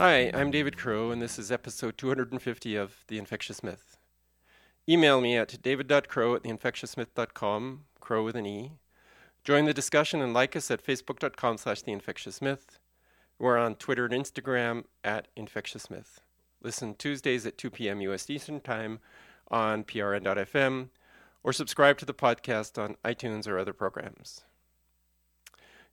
Hi, I'm David Crowe, and this is episode 250 of The Infectious Myth. Email me at david.crowe at theinfectiousmyth.com, crow with an E. Join the discussion and like us at facebook.com slash theinfectiousmyth. We're on Twitter and Instagram at infectiousmyth. Listen Tuesdays at 2 p.m. U.S. Eastern Time on prn.fm or subscribe to the podcast on iTunes or other programs.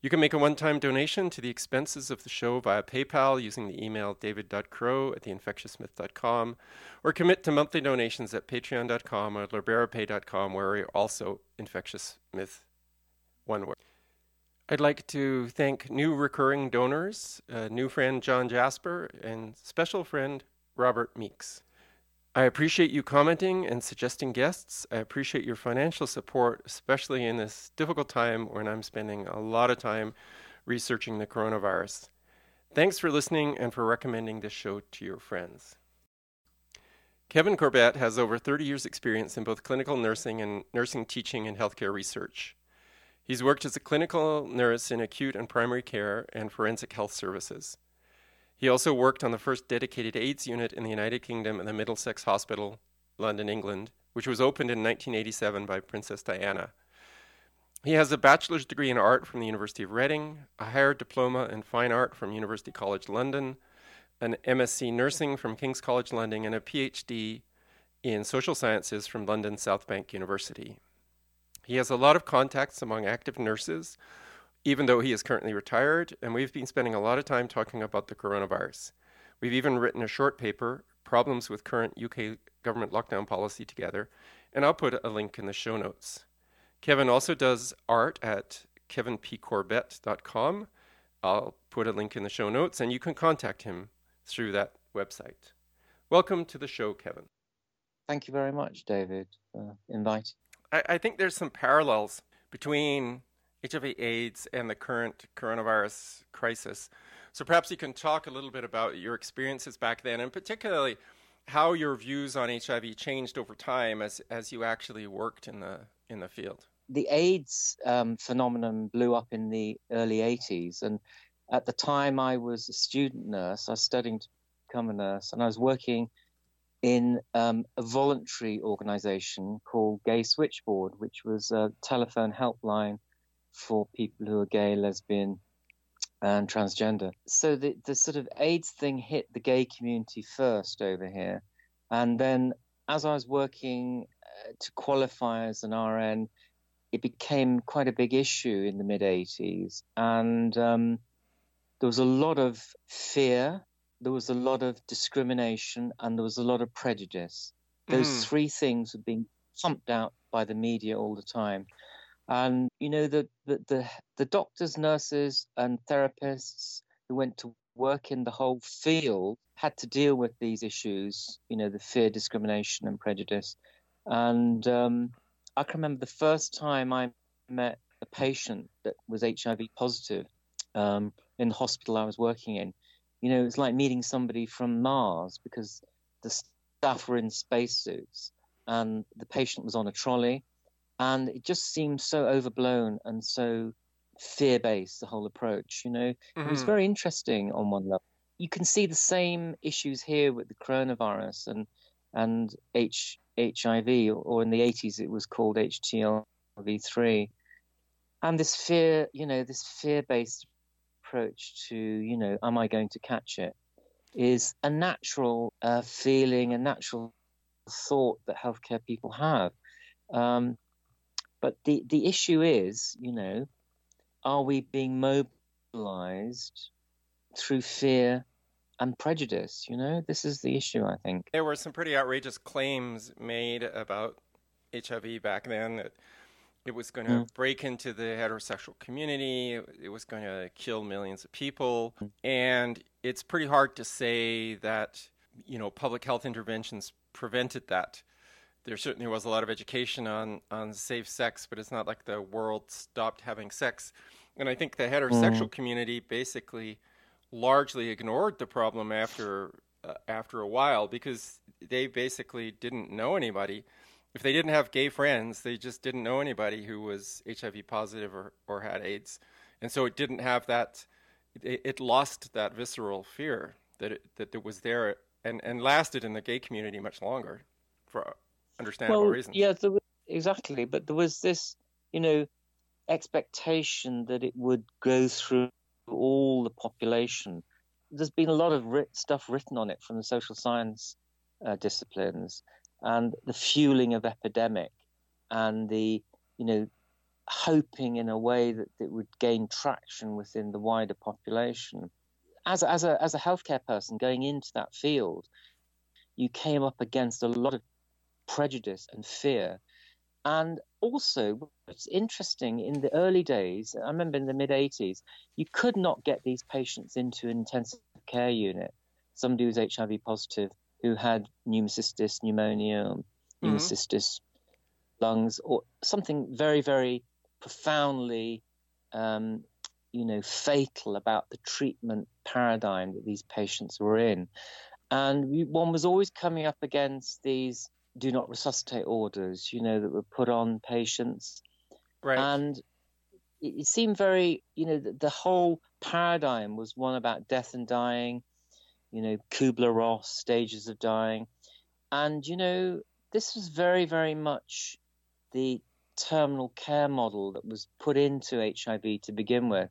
You can make a one time donation to the expenses of the show via PayPal using the email david.crowe at theinfectiousmyth.com or commit to monthly donations at patreon.com or liberapay.com where we're also Infectious Myth one word. I'd like to thank new recurring donors, uh, new friend John Jasper, and special friend Robert Meeks. I appreciate you commenting and suggesting guests. I appreciate your financial support, especially in this difficult time when I'm spending a lot of time researching the coronavirus. Thanks for listening and for recommending this show to your friends. Kevin Corbett has over 30 years' experience in both clinical nursing and nursing teaching and healthcare research. He's worked as a clinical nurse in acute and primary care and forensic health services. He also worked on the first dedicated AIDS unit in the United Kingdom in the Middlesex Hospital, London, England, which was opened in 1987 by Princess Diana. He has a bachelor's degree in art from the University of Reading, a higher diploma in fine art from University College London, an MSc nursing from King's College London, and a PhD in social sciences from London South Bank University. He has a lot of contacts among active nurses even though he is currently retired, and we've been spending a lot of time talking about the coronavirus. We've even written a short paper, Problems with Current UK Government Lockdown Policy, together, and I'll put a link in the show notes. Kevin also does art at kevinpcorbett.com. I'll put a link in the show notes, and you can contact him through that website. Welcome to the show, Kevin. Thank you very much, David, for inviting. I, I think there's some parallels between HIV AIDS and the current coronavirus crisis. So perhaps you can talk a little bit about your experiences back then and particularly how your views on HIV changed over time as, as you actually worked in the in the field. The AIDS um, phenomenon blew up in the early 80s, and at the time I was a student nurse. I was studying to become a nurse, and I was working in um, a voluntary organization called Gay Switchboard, which was a telephone helpline for people who are gay, lesbian, and transgender. So the, the sort of AIDS thing hit the gay community first over here. And then as I was working uh, to qualify as an RN, it became quite a big issue in the mid 80s. And um, there was a lot of fear, there was a lot of discrimination, and there was a lot of prejudice. Those mm. three things were being pumped out by the media all the time. And you know the, the the the, doctors, nurses, and therapists who went to work in the whole field had to deal with these issues. You know the fear, discrimination, and prejudice. And um, I can remember the first time I met a patient that was HIV positive um, in the hospital I was working in. You know, it was like meeting somebody from Mars because the staff were in spacesuits and the patient was on a trolley and it just seemed so overblown and so fear based the whole approach you know mm-hmm. it was mm-hmm. very interesting on one level you can see the same issues here with the coronavirus and and H, hiv or in the 80s it was called htlv3 and this fear you know this fear based approach to you know am i going to catch it is a natural uh, feeling a natural thought that healthcare people have um, but the, the issue is, you know, are we being mobilized through fear and prejudice? You know, this is the issue, I think. There were some pretty outrageous claims made about HIV back then that it was going to mm. break into the heterosexual community, it was going to kill millions of people. Mm. And it's pretty hard to say that, you know, public health interventions prevented that there certainly was a lot of education on on safe sex, but it's not like the world stopped having sex. And I think the heterosexual mm. community basically largely ignored the problem after uh, after a while because they basically didn't know anybody. If they didn't have gay friends, they just didn't know anybody who was HIV positive or, or had AIDS, and so it didn't have that. It, it lost that visceral fear. that it, that it was there and, and lasted in the gay community much longer for understandable well, reasons. Yeah, was, exactly. But there was this, you know, expectation that it would go through all the population. There's been a lot of writ- stuff written on it from the social science uh, disciplines and the fueling of epidemic and the, you know, hoping in a way that it would gain traction within the wider population. As as a, as a healthcare person going into that field, you came up against a lot of prejudice and fear. And also, what's interesting in the early days, I remember in the mid 80s, you could not get these patients into an intensive care unit. Somebody who was HIV positive who had pneumocystis, pneumonia, pneumocystis, mm-hmm. lungs, or something very, very profoundly, um, you know, fatal about the treatment paradigm that these patients were in. And we, one was always coming up against these do not resuscitate orders, you know, that were put on patients. Right. And it, it seemed very, you know, the, the, whole paradigm was one about death and dying, you know, Kubler Ross, stages of dying. And, you know, this was very, very much the terminal care model that was put into HIV to begin with.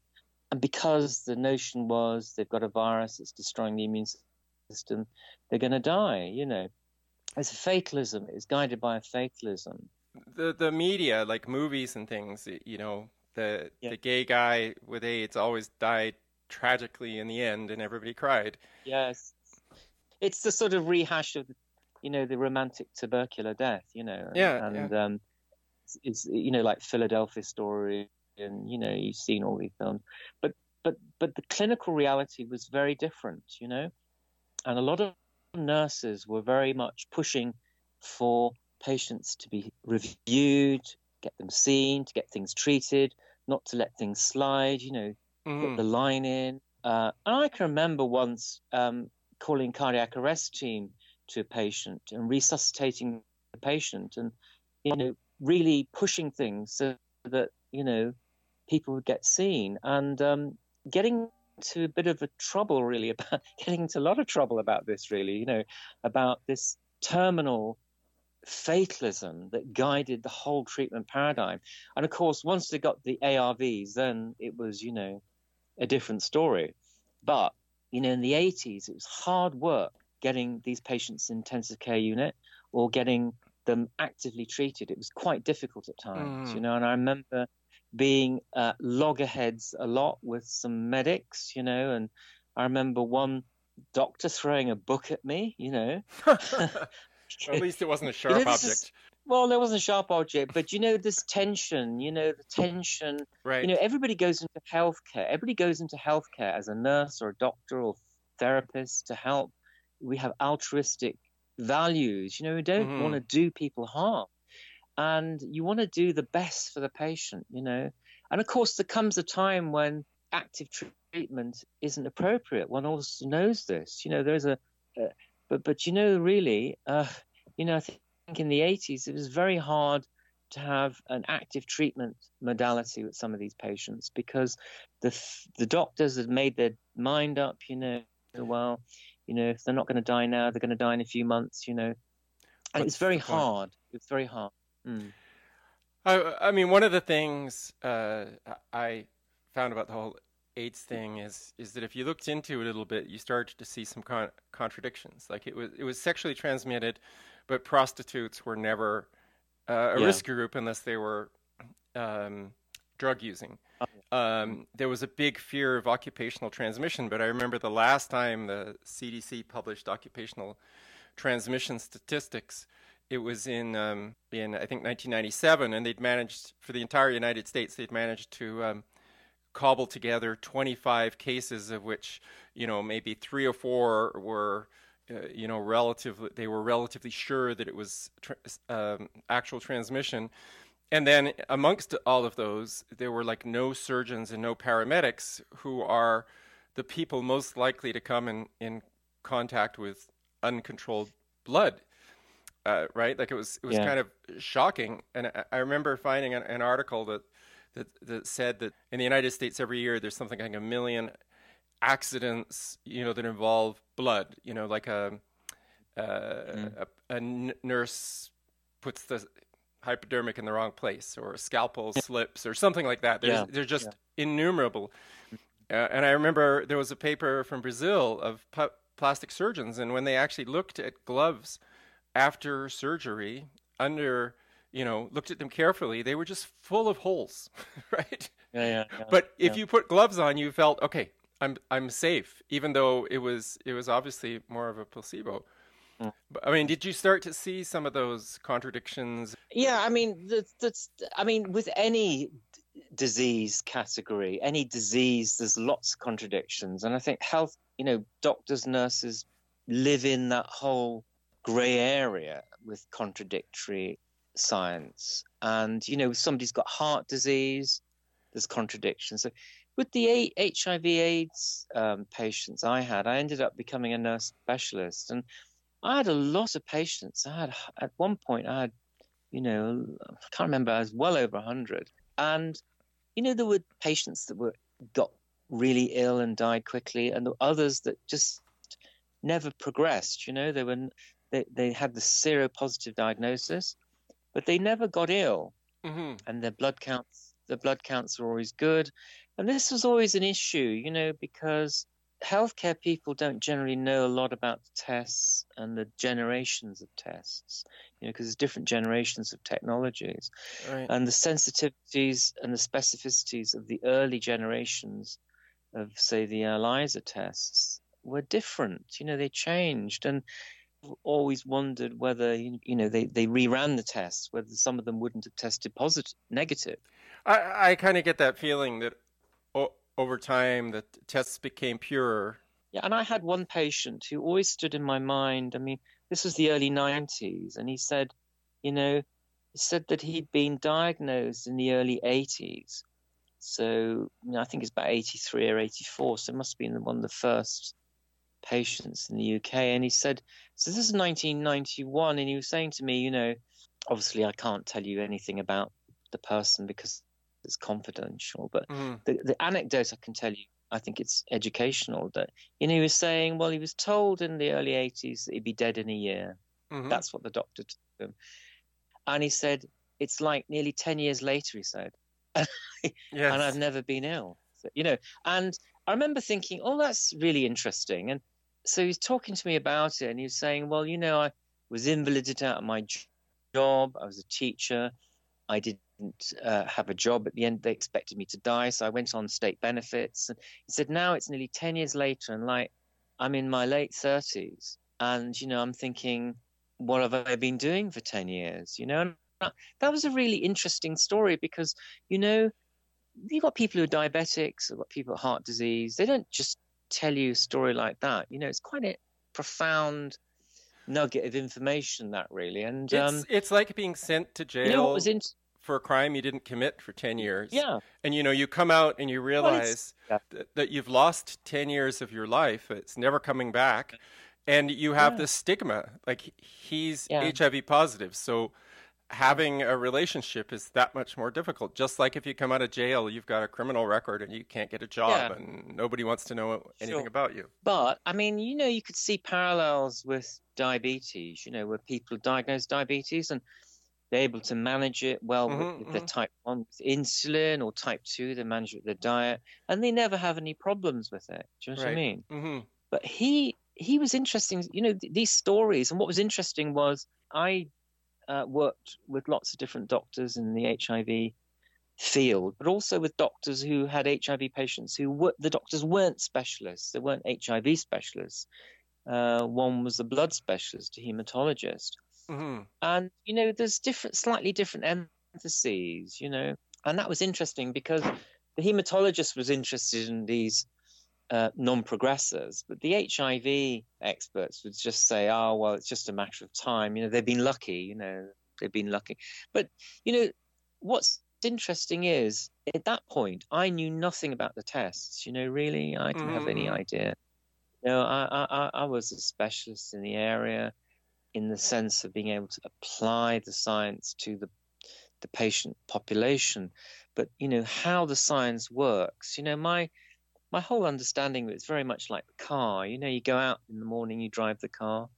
And because the notion was they've got a virus that's destroying the immune system, they're going to die, you know it's a fatalism. It's guided by a fatalism. The the media, like movies and things, you know, the yeah. the gay guy with AIDS always died tragically in the end, and everybody cried. Yes, it's the sort of rehash of, you know, the romantic tubercular death. You know, and, yeah, and yeah. Um, it's, it's you know like Philadelphia Story, and you know you've seen all these films, but but but the clinical reality was very different. You know, and a lot of nurses were very much pushing for patients to be reviewed, get them seen, to get things treated, not to let things slide, you know, mm. put the line in. Uh, and I can remember once um, calling cardiac arrest team to a patient and resuscitating the patient and, you know, really pushing things so that, you know, people would get seen and um, getting into a bit of a trouble, really, about getting into a lot of trouble about this, really, you know, about this terminal fatalism that guided the whole treatment paradigm. And of course, once they got the ARVs, then it was, you know, a different story. But, you know, in the 80s, it was hard work getting these patients in intensive care unit or getting them actively treated. It was quite difficult at times, mm. you know, and I remember being uh, loggerheads a lot with some medics, you know, and I remember one doctor throwing a book at me, you know. at least it wasn't a sharp you know, object. Is, well, there wasn't a sharp object, but you know, this tension, you know, the tension. Right. You know, everybody goes into healthcare. Everybody goes into healthcare as a nurse or a doctor or therapist to help. We have altruistic values. You know, we don't mm-hmm. want to do people harm and you want to do the best for the patient, you know. And of course, there comes a time when active treatment isn't appropriate. One also knows this. You know, there's a, uh, but but you know, really, uh, you know, I think in the 80s it was very hard to have an active treatment modality with some of these patients because the the doctors had made their mind up. You know, well, you know, if they're not going to die now, they're going to die in a few months. You know, and it's very hard. It's very hard. Mm. I, I, mean, one of the things uh, I found about the whole AIDS thing is is that if you looked into it a little bit, you started to see some con- contradictions. Like it was it was sexually transmitted, but prostitutes were never uh, a yeah. risk group unless they were um, drug using. Oh, um, there was a big fear of occupational transmission, but I remember the last time the CDC published occupational transmission statistics it was in um, in I think 1997, and they'd managed for the entire United States. They'd managed to um, cobble together 25 cases, of which you know maybe three or four were. Uh, you know, relatively, they were relatively sure that it was um, actual transmission, and then amongst all of those, there were like no surgeons and no paramedics who are the people most likely to come in, in contact with uncontrolled blood uh, right? Like it was it was yeah. kind of shocking. And I, I remember finding an, an, article that, that that said that in the United States every year there's something like a million accidents, you know, that involve blood, you know, like a, uh, mm. a, a n- nurse puts the hypodermic in the wrong place or a scalpel slips or something like that. There's, yeah. They're just yeah. innumerable. Uh, and I remember there was a paper from Brazil of pu- plastic surgeons, and when they actually looked at gloves after surgery, under you know, looked at them carefully, they were just full of holes, right? Yeah, yeah. yeah but if yeah. you put gloves on, you felt okay. I'm I'm safe, even though it was it was obviously more of a placebo. Mm. But, I mean, did you start to see some of those contradictions? Yeah, I mean, that's I mean, with any disease category, any disease, there's lots of contradictions, and I think health, you know, doctors, nurses live in that whole grey area with contradictory science. And, you know, somebody's got heart disease, there's contradictions. So with the HIV AIDS um, patients I had, I ended up becoming a nurse specialist. And I had a lot of patients. I had, at one point, I had, you know, I can't remember, I was well over 100. And, you know, there were patients that were got really ill and died quickly, and others that just never progressed. You know, they were they, they had the seropositive diagnosis, but they never got ill, mm-hmm. and their blood counts the blood counts were always good, and this was always an issue, you know, because healthcare people don't generally know a lot about the tests and the generations of tests, you know, because there's different generations of technologies, right. and the sensitivities and the specificities of the early generations of, say, the ELISA tests were different. You know, they changed, and always wondered whether you know they, they reran the tests, whether some of them wouldn't have tested positive, negative. I, I kind of get that feeling that o- over time the tests became purer. Yeah, and I had one patient who always stood in my mind. I mean, this was the early '90s, and he said, you know, he said that he'd been diagnosed in the early '80s. So you know, I think it's about '83 or '84. So it must have been one of the first patients in the UK. And he said, so this is 1991, and he was saying to me, you know, obviously I can't tell you anything about the person because it's confidential, but mm. the, the anecdote I can tell you, I think it's educational that, you know, he was saying, well, he was told in the early 80s that he'd be dead in a year. Mm-hmm. That's what the doctor told him. And he said, it's like nearly 10 years later, he said. yes. And I've never been ill. So, you know, and I remember thinking, oh, that's really interesting. And so he's talking to me about it, and he's saying, "Well, you know, I was invalided out of my job. I was a teacher. I didn't uh, have a job at the end. They expected me to die, so I went on state benefits." And he said, "Now it's nearly ten years later, and like I'm in my late thirties, and you know, I'm thinking, what have I been doing for ten years? You know." And that was a really interesting story because you know you've got people who are diabetics, you've got people with heart disease. They don't just tell you a story like that. You know, it's quite a profound nugget of information that really and it's, um, it's like being sent to jail you know in... for a crime you didn't commit for 10 years yeah and you know you come out and you realize well, yeah. th- that you've lost 10 years of your life it's never coming back and you have yeah. this stigma like he's yeah. hiv positive so having a relationship is that much more difficult. Just like if you come out of jail, you've got a criminal record and you can't get a job yeah. and nobody wants to know anything sure. about you. But I mean, you know, you could see parallels with diabetes, you know, where people diagnosed diabetes and they're able to manage it well mm-hmm, with, mm-hmm. the type 1 with insulin or type 2, they manage it with their diet and they never have any problems with it. Do you know right. what I mean? Mm-hmm. But he he was interesting, you know, th- these stories. And what was interesting was I uh, worked with lots of different doctors in the HIV field, but also with doctors who had HIV patients who were the doctors weren't specialists; they weren't HIV specialists. Uh, one was a blood specialist, a hematologist, mm-hmm. and you know, there's different, slightly different emphases, you know, and that was interesting because the hematologist was interested in these uh, non-progressors, but the HIV experts would just say, "Oh, well, it's just a matter of time. You know, they've been lucky. You know, they've been lucky." But you know, what's interesting is at that point, I knew nothing about the tests. You know, really, I didn't mm. have any mm. idea. You know, I, I I was a specialist in the area, in the sense of being able to apply the science to the the patient population, but you know how the science works. You know, my my whole understanding is very much like the car. You know, you go out in the morning, you drive the car,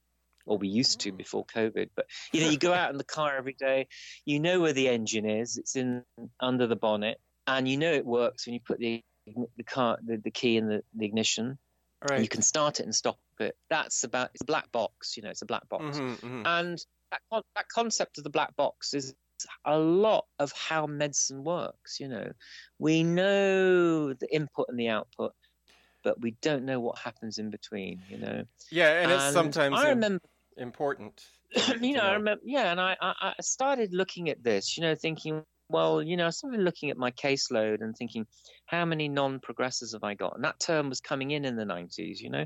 or we used to before COVID. But you know, you go out in the car every day. You know where the engine is. It's in under the bonnet, and you know it works when you put the the car the, the key in the, the ignition. Right. You can start it and stop it. That's about it's a black box. You know, it's a black box, Mhm, mhm. and that con- that concept of the black box is a lot of how medicine works. You know, we know the input and the output, but we don't know what happens in between. You know, yeah, and it's sometimes I remember important. you know, to I remember, yeah, and I, I, I started looking at this, you know, thinking, well, you know, I started looking at my caseload and thinking, how many non-progressors have I got? And that term was coming in in the 90s, you know,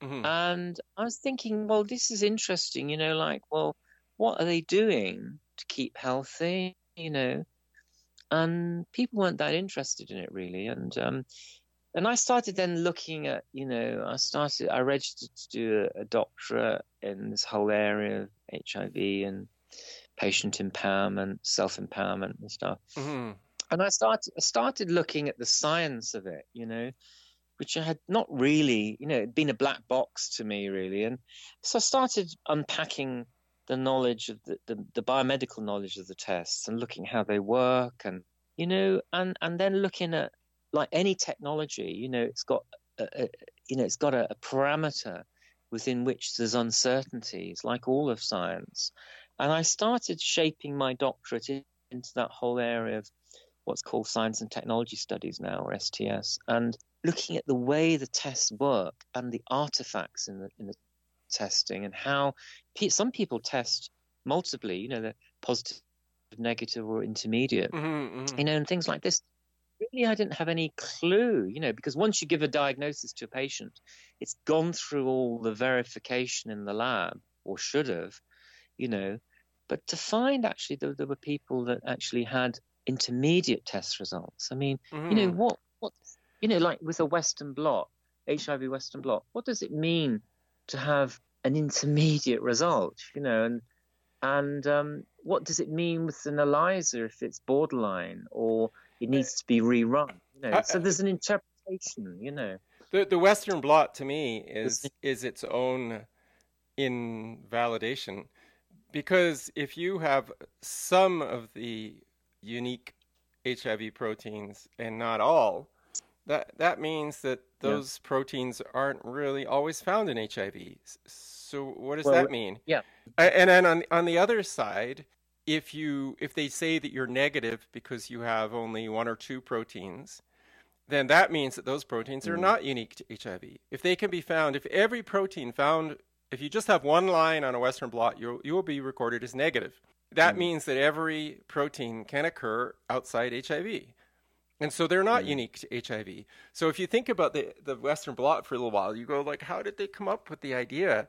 Mhm. and I was thinking, well, this is interesting, you know, like, well, what are they doing to keep healthy, you know? And people weren't that interested in it really, and um, and I started then looking at, you know, I started, I registered to do a, a doctorate in this whole area of HIV and patient empowerment, self empowerment, and stuff. Mhm. And I started, I started looking at the science of it, you know, which I had not really, you know, it'd been a black box to me really. And so I started unpacking the knowledge of the, the, the biomedical knowledge of the tests and looking how they work and, you know, and, and then looking at like any technology, you know, it's got, a, a, you know, it's got a, a parameter within which there's uncertainties, like all of science. And I started shaping my doctorate in- into that whole area of what's called science and technology studies now, or STS, and looking at the way the tests work and the artifacts in the in the testing and how pe- some people test multiply, you know, the positive, negative, or intermediate Mhm, mhm. you know, and things like this. Really, I didn't have any clue, you know, because once you give a diagnosis to a patient, it's gone through all the verification in the lab, or should have, you know. But to find actually that there were people that actually had intermediate test results. I mean, you know, Mhm. what, what, you know, like with a Western blot, HIV Western blot, what does it mean to have an intermediate result, you know, and and um, what does it mean with an ELISA if it's borderline or it needs to be rerun? You know, I- so there's an interpretation, you know. The the Western blot to me is is its own invalidation because if you have some of the unique HIV proteins and not all, that that means that Yeah. those proteins aren't really always found in HIV. So what does Well, that mean? yeah. And then on on the other side, if you if they say that you're negative because you have only one or two proteins, then that means that those proteins are Mm. not unique to HIV. If they can be found, if every protein found, if you just have one line on a Western blot, you'll, you will be recorded as negative. That Mm. means that every protein can occur outside HIV. And so they're not Mm. unique to HIV. So if you think about the, the Western blot for a little while, you go like, how did they come up with the idea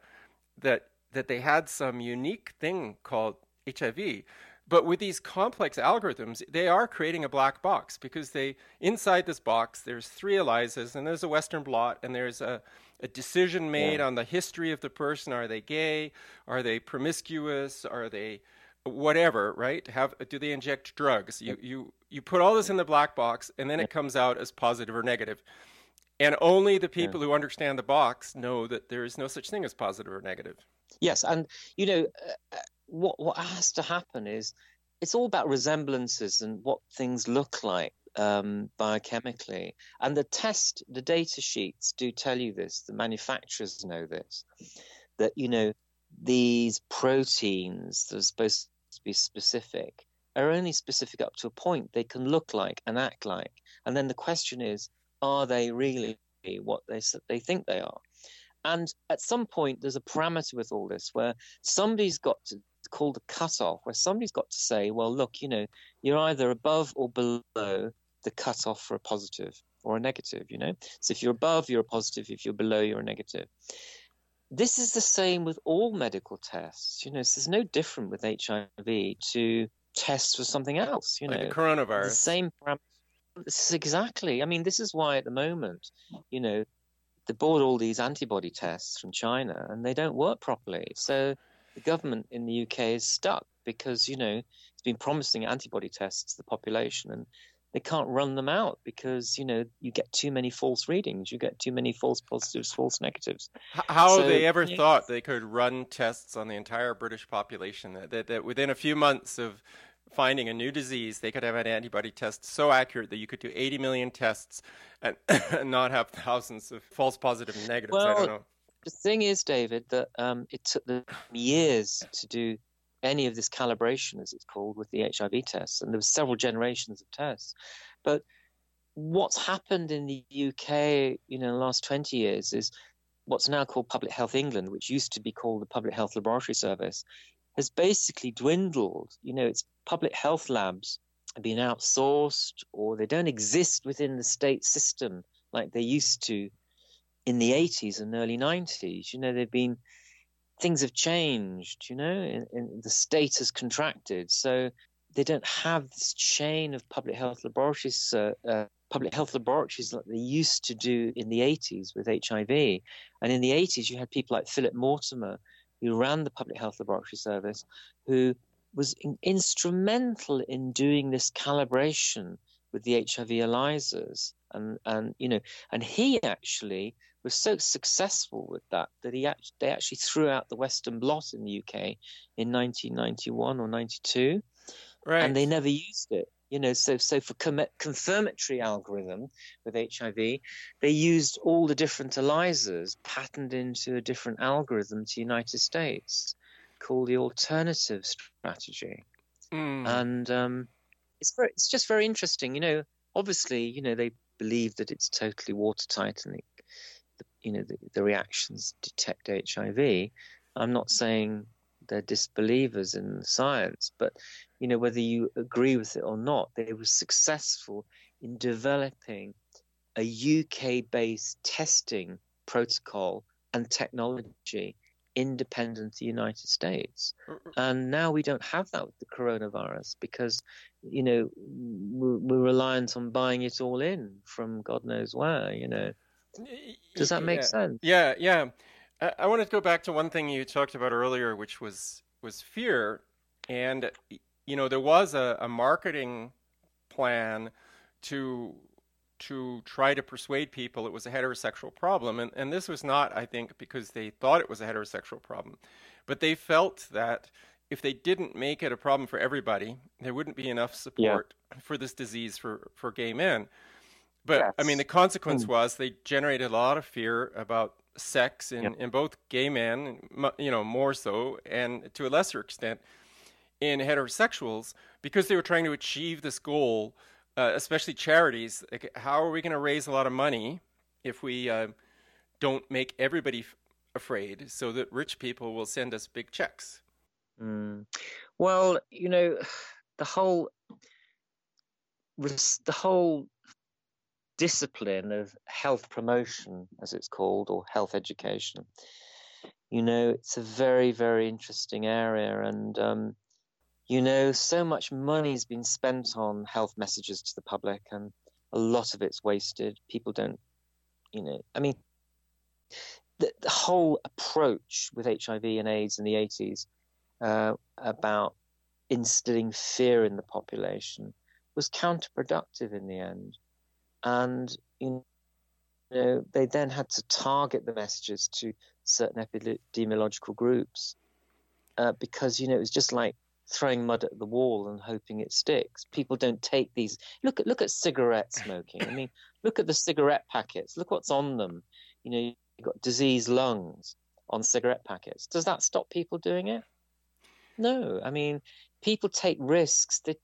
that that they had some unique thing called HIV? But with these complex algorithms, they are creating a black box because they inside this box there's three ELISAs and there's a Western blot and there's a, a decision made Yeah. on the history of the person. Are they gay? Are they promiscuous? Are they whatever, right? Have do they inject drugs? You you you put all this in the black box and then it comes out as positive or negative. And only the people who understand the box know that there is no such thing as positive or negative. Yes, and you know uh, what what has to happen is it's all about resemblances and what things look like um, biochemically. And the test, the data sheets do tell you this. The manufacturers know this. That you know these proteins that are supposed to be specific are only specific up to a point. They can look like and act like, and then the question is, are they really what they they think they are? And at some point, there's a parameter with all this where somebody's got to called a cutoff, where somebody's got to say, well, look, you know, you're either above or below the cutoff for a positive or a negative, you know? So if you're above, you're a positive. If you're below, you're a negative. This is the same with all medical tests. You know, so there's no different with HIV to tests for something else, you like know the coronavirus. the same parameters. This is exactly. I mean, this is why at the moment, you know, they bought all these antibody tests from China and they don't work properly. So the government in the UK is stuck because, you know, it's been promising antibody tests to the population and they can't run them out because you know you get too many false readings, you get too many false positives, false negatives. How so, they ever thought they could run tests on the entire British population that, that, that within a few months of finding a new disease, they could have an antibody test so accurate that you could do 80 million tests and, and not have thousands of false positive and negatives. Well, I don't know. The thing is, David, that um, it took them years to do any of this calibration, as it's called, with the HIV tests, and there were several generations of tests. But what's happened in the UK, you know, in the last 20 years is what's now called Public Health England, which used to be called the Public Health Laboratory Service, has basically dwindled. You know, its public health labs have been outsourced or they don't exist within the state system like they used to in the 80s and early 90s. You know, they've been things have changed, you know, and, and the state has contracted. So they don't have this chain of public health laboratories, uh, uh, public health laboratories like they used to do in the 80s with HIV. And in the 80s, you had people like Philip Mortimer, who ran the public health laboratory service, who was in, instrumental in doing this calibration with the HIV ELISAs. And, and, you know, and he actually was so successful with that that he actually, they actually threw out the Western blot in the UK in 1991 or 92, right. and they never used it. You know, so so for com- confirmatory algorithm with HIV, they used all the different ELISAs patterned into a different algorithm to the United States called the alternative strategy, mm. and um, it's very, it's just very interesting. You know, obviously, you know they believe that it's totally watertight and it you know the, the reactions detect HIV. I'm not saying they're disbelievers in science, but you know whether you agree with it or not, they were successful in developing a UK-based testing protocol and technology independent of the United States. And now we don't have that with the coronavirus because, you know, we're, we're reliant on buying it all in from God knows where, you know. Does that make yeah. sense? Yeah, yeah. I, I wanted to go back to one thing you talked about earlier, which was was fear, and you know there was a, a marketing plan to to try to persuade people it was a heterosexual problem, and and this was not, I think, because they thought it was a heterosexual problem, but they felt that if they didn't make it a problem for everybody, there wouldn't be enough support yeah. for this disease for for gay men. But yes. I mean, the consequence mm. was they generated a lot of fear about sex in, in both gay men, you know, more so, and to a lesser extent in heterosexuals, because they were trying to achieve this goal, uh, especially charities. Like, how are we going to raise a lot of money if we uh, don't make everybody f- afraid so that rich people will send us big checks? Mm. Well, you know, the whole the whole discipline of health promotion, as it's called, or health education. You know, it's a very, very interesting area. And, um, you know, so much money's been spent on health messages to the public, and a lot of it's wasted. People don't, you know, I mean, the, the whole approach with HIV and AIDS in the 80s uh, about instilling fear in the population was counterproductive in the end and you know they then had to target the messages to certain epidemiological groups uh, because you know it was just like throwing mud at the wall and hoping it sticks. People don't take these. Look at look at cigarette smoking. I mean, look at the cigarette packets. Look what's on them. You know, you've got diseased lungs on cigarette packets. Does that stop people doing it? No. I mean, people take risks. They,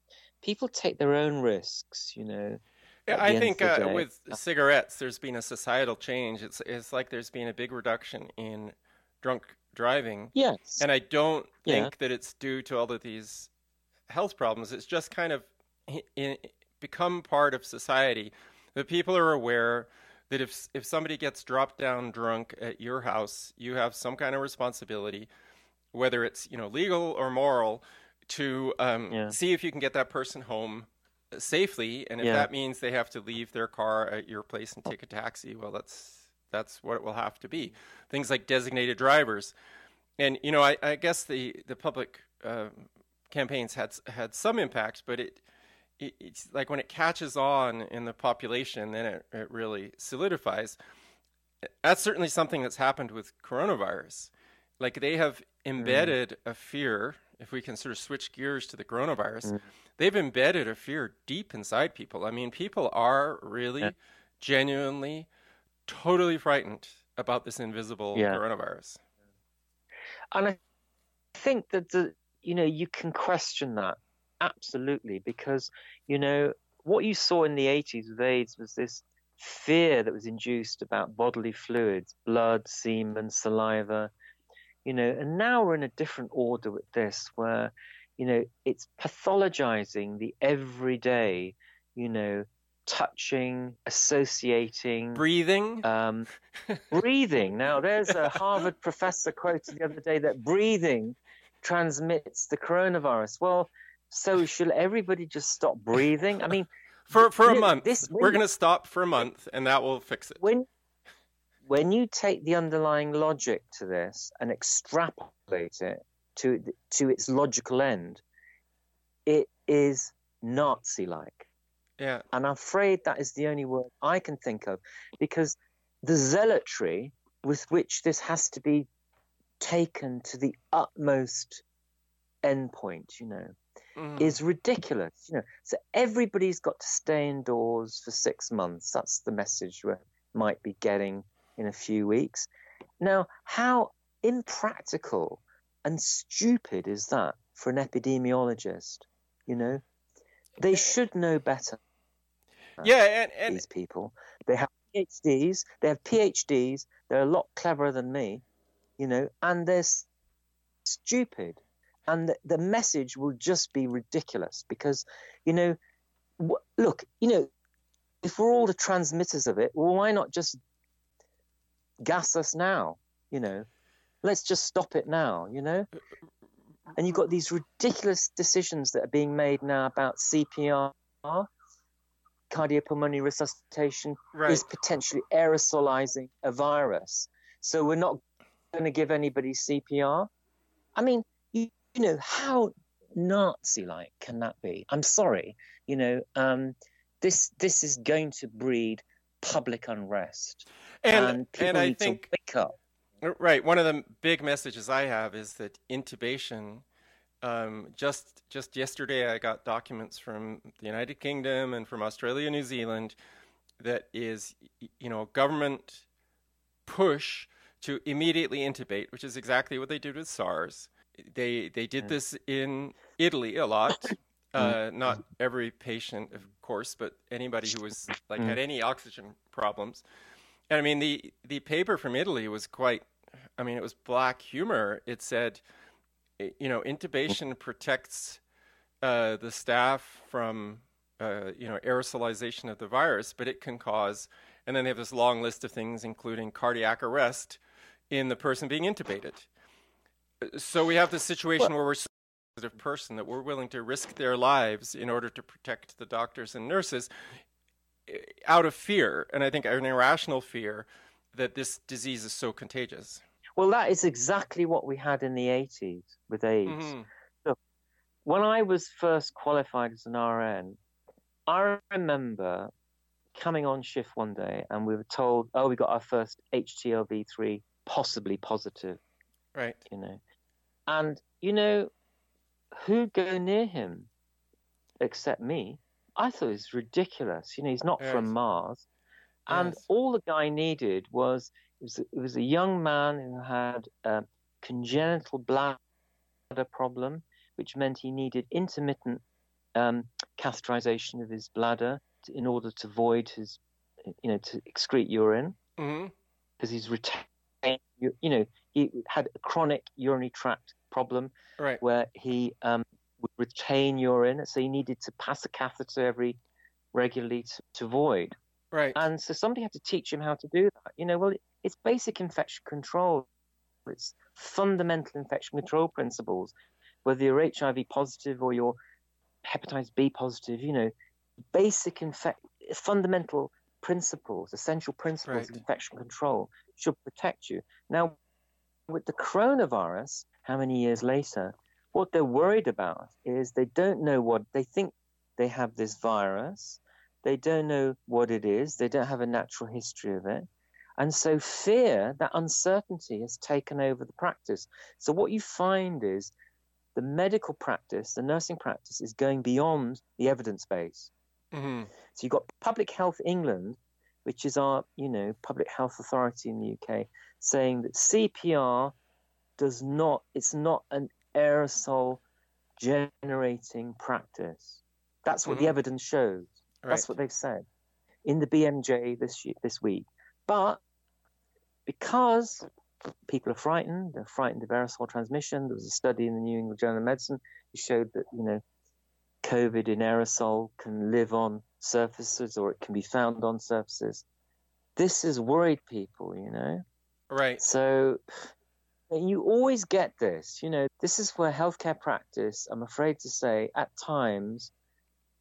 people take their own risks. You know, yeah, I think uh, with cigarettes, there's been a societal change. It's it's like there's been a big reduction in drunk driving. Yes. And I don't think yeah. that it's due to all of these health problems. It's just kind of in, become part of society. The people are aware that if if somebody gets dropped down drunk at your house, you have some kind of responsibility, whether it's you know legal or moral, to um, yeah. see if you can get that person home safely, and if yeah. that means they have to leave their car at your place and take a taxi, well, that's that's what it will have to be. Things like designated drivers, and you know, I, I guess the the public uh, campaigns had had some impact, but it it, it's like when it catches on in the population, then it, it really solidifies. That's certainly something that's happened with coronavirus. Like they have embedded mm. a fear. If we can sort of switch gears to the coronavirus, mm. they've embedded a fear deep inside people. I mean, people are really, yeah. genuinely, totally frightened about this invisible yeah. coronavirus. And I think that the you know you can question that absolutely because you know what you saw in the 80s with AIDS was this fear that was induced about bodily fluids, blood, semen, saliva, you know, and now we're in a different order with this where, you know, it's pathologizing the everyday, you know, touching, associating, breathing. Um, breathing. Now, there's a Harvard professor quoted the other day that breathing transmits the coronavirus. Well, so should everybody just stop breathing? I mean, for for a month, this, we're going to stop for a month, and that will fix it. When when you take the underlying logic to this and extrapolate it to to its logical end, it is Nazi-like. Yeah. And I'm afraid that is the only word I can think of because the zealotry with which this has to be taken to the utmost endpoint, you know, mm. is ridiculous. You know, so everybody's got to stay indoors for six months. That's the message we might be getting in a few weeks. Now, how impractical and stupid is that for an epidemiologist? You know, they should know better. Yeah, and, and these people they have PhDs. They have PhDs. They're a lot cleverer than me, you know, and they're stupid. And the, the message will just be ridiculous because, you know, w- look, you know, if we're all the transmitters of it, well, why not just gas us now? You know, let's just stop it now. You know, and you've got these ridiculous decisions that are being made now about CPR cardiopulmonary resuscitation right. is potentially aerosolizing a virus. So we're not going to give anybody CPR. I mean, you, you know, how Nazi-like can that be? I'm sorry, you know, um, this this is going to breed public unrest, and, and people and I need think, to wake up. Right. One of the big messages I have is that intubation um, just just yesterday, I got documents from the United Kingdom and from Australia, New Zealand, that is, you know, government push to immediately intubate, which is exactly what they did with SARS. They they did this in Italy a lot. Uh, not every patient, of course, but anybody who was like had any oxygen problems. And I mean, the the paper from Italy was quite. I mean, it was black humor. It said you know, intubation protects uh, the staff from, uh, you know, aerosolization of the virus, but it can cause, and then they have this long list of things, including cardiac arrest in the person being intubated. So we have this situation well, where we're so positive person that we're willing to risk their lives in order to protect the doctors and nurses eh, out of fear, and I think an irrational fear that this disease is so contagious. Well, that is exactly what we had in the 80s with AIDS. Mm-hmm. Look, when I was first qualified as an RN, I remember coming on shift one day and we were told, oh, we got our first HTLV3 possibly positive. Right. You know, and, you know, who'd go near him except me? I thought it was ridiculous. You know, he's not yes. from Mars. And yes. all the guy needed was was, it was a young man who had a congenital bladder problem, which meant he needed intermittent um, catheterization of his bladder to, in order to void his, you know, to excrete urine because mm-hmm. he's retained, you, you, know, he had a chronic urinary tract problem right. where he um, would retain urine, so he needed to pass a catheter every regularly to, to void. Right. And so somebody had to teach him how to do that. You know, well, it's basic infection control. It's fundamental infection control principles. Whether you're HIV positive or you're hepatitis B positive, you know, basic infect fundamental principles, essential principles right. of infection control should protect you. Now, with the coronavirus, how many years later, what they're worried about is they don't know what they think they have this virus. They don't know what it is. They don't have a natural history of it. And so fear, that uncertainty has taken over the practice. So what you find is the medical practice, the nursing practice is going beyond the evidence base. Mm-hmm. So you've got Public Health England, which is our, you know, public health authority in the UK, saying that CPR does not, it's not an aerosol generating practice. That's what mm-hmm. the evidence shows. Right. That's what they've said in the BMJ this year, this week. But because people are frightened, they're frightened of aerosol transmission. There was a study in the New England Journal of Medicine that showed that you know COVID in aerosol can live on surfaces or it can be found on surfaces. This has worried people, you know. Right. So you always get this, you know, this is where healthcare practice, I'm afraid to say, at times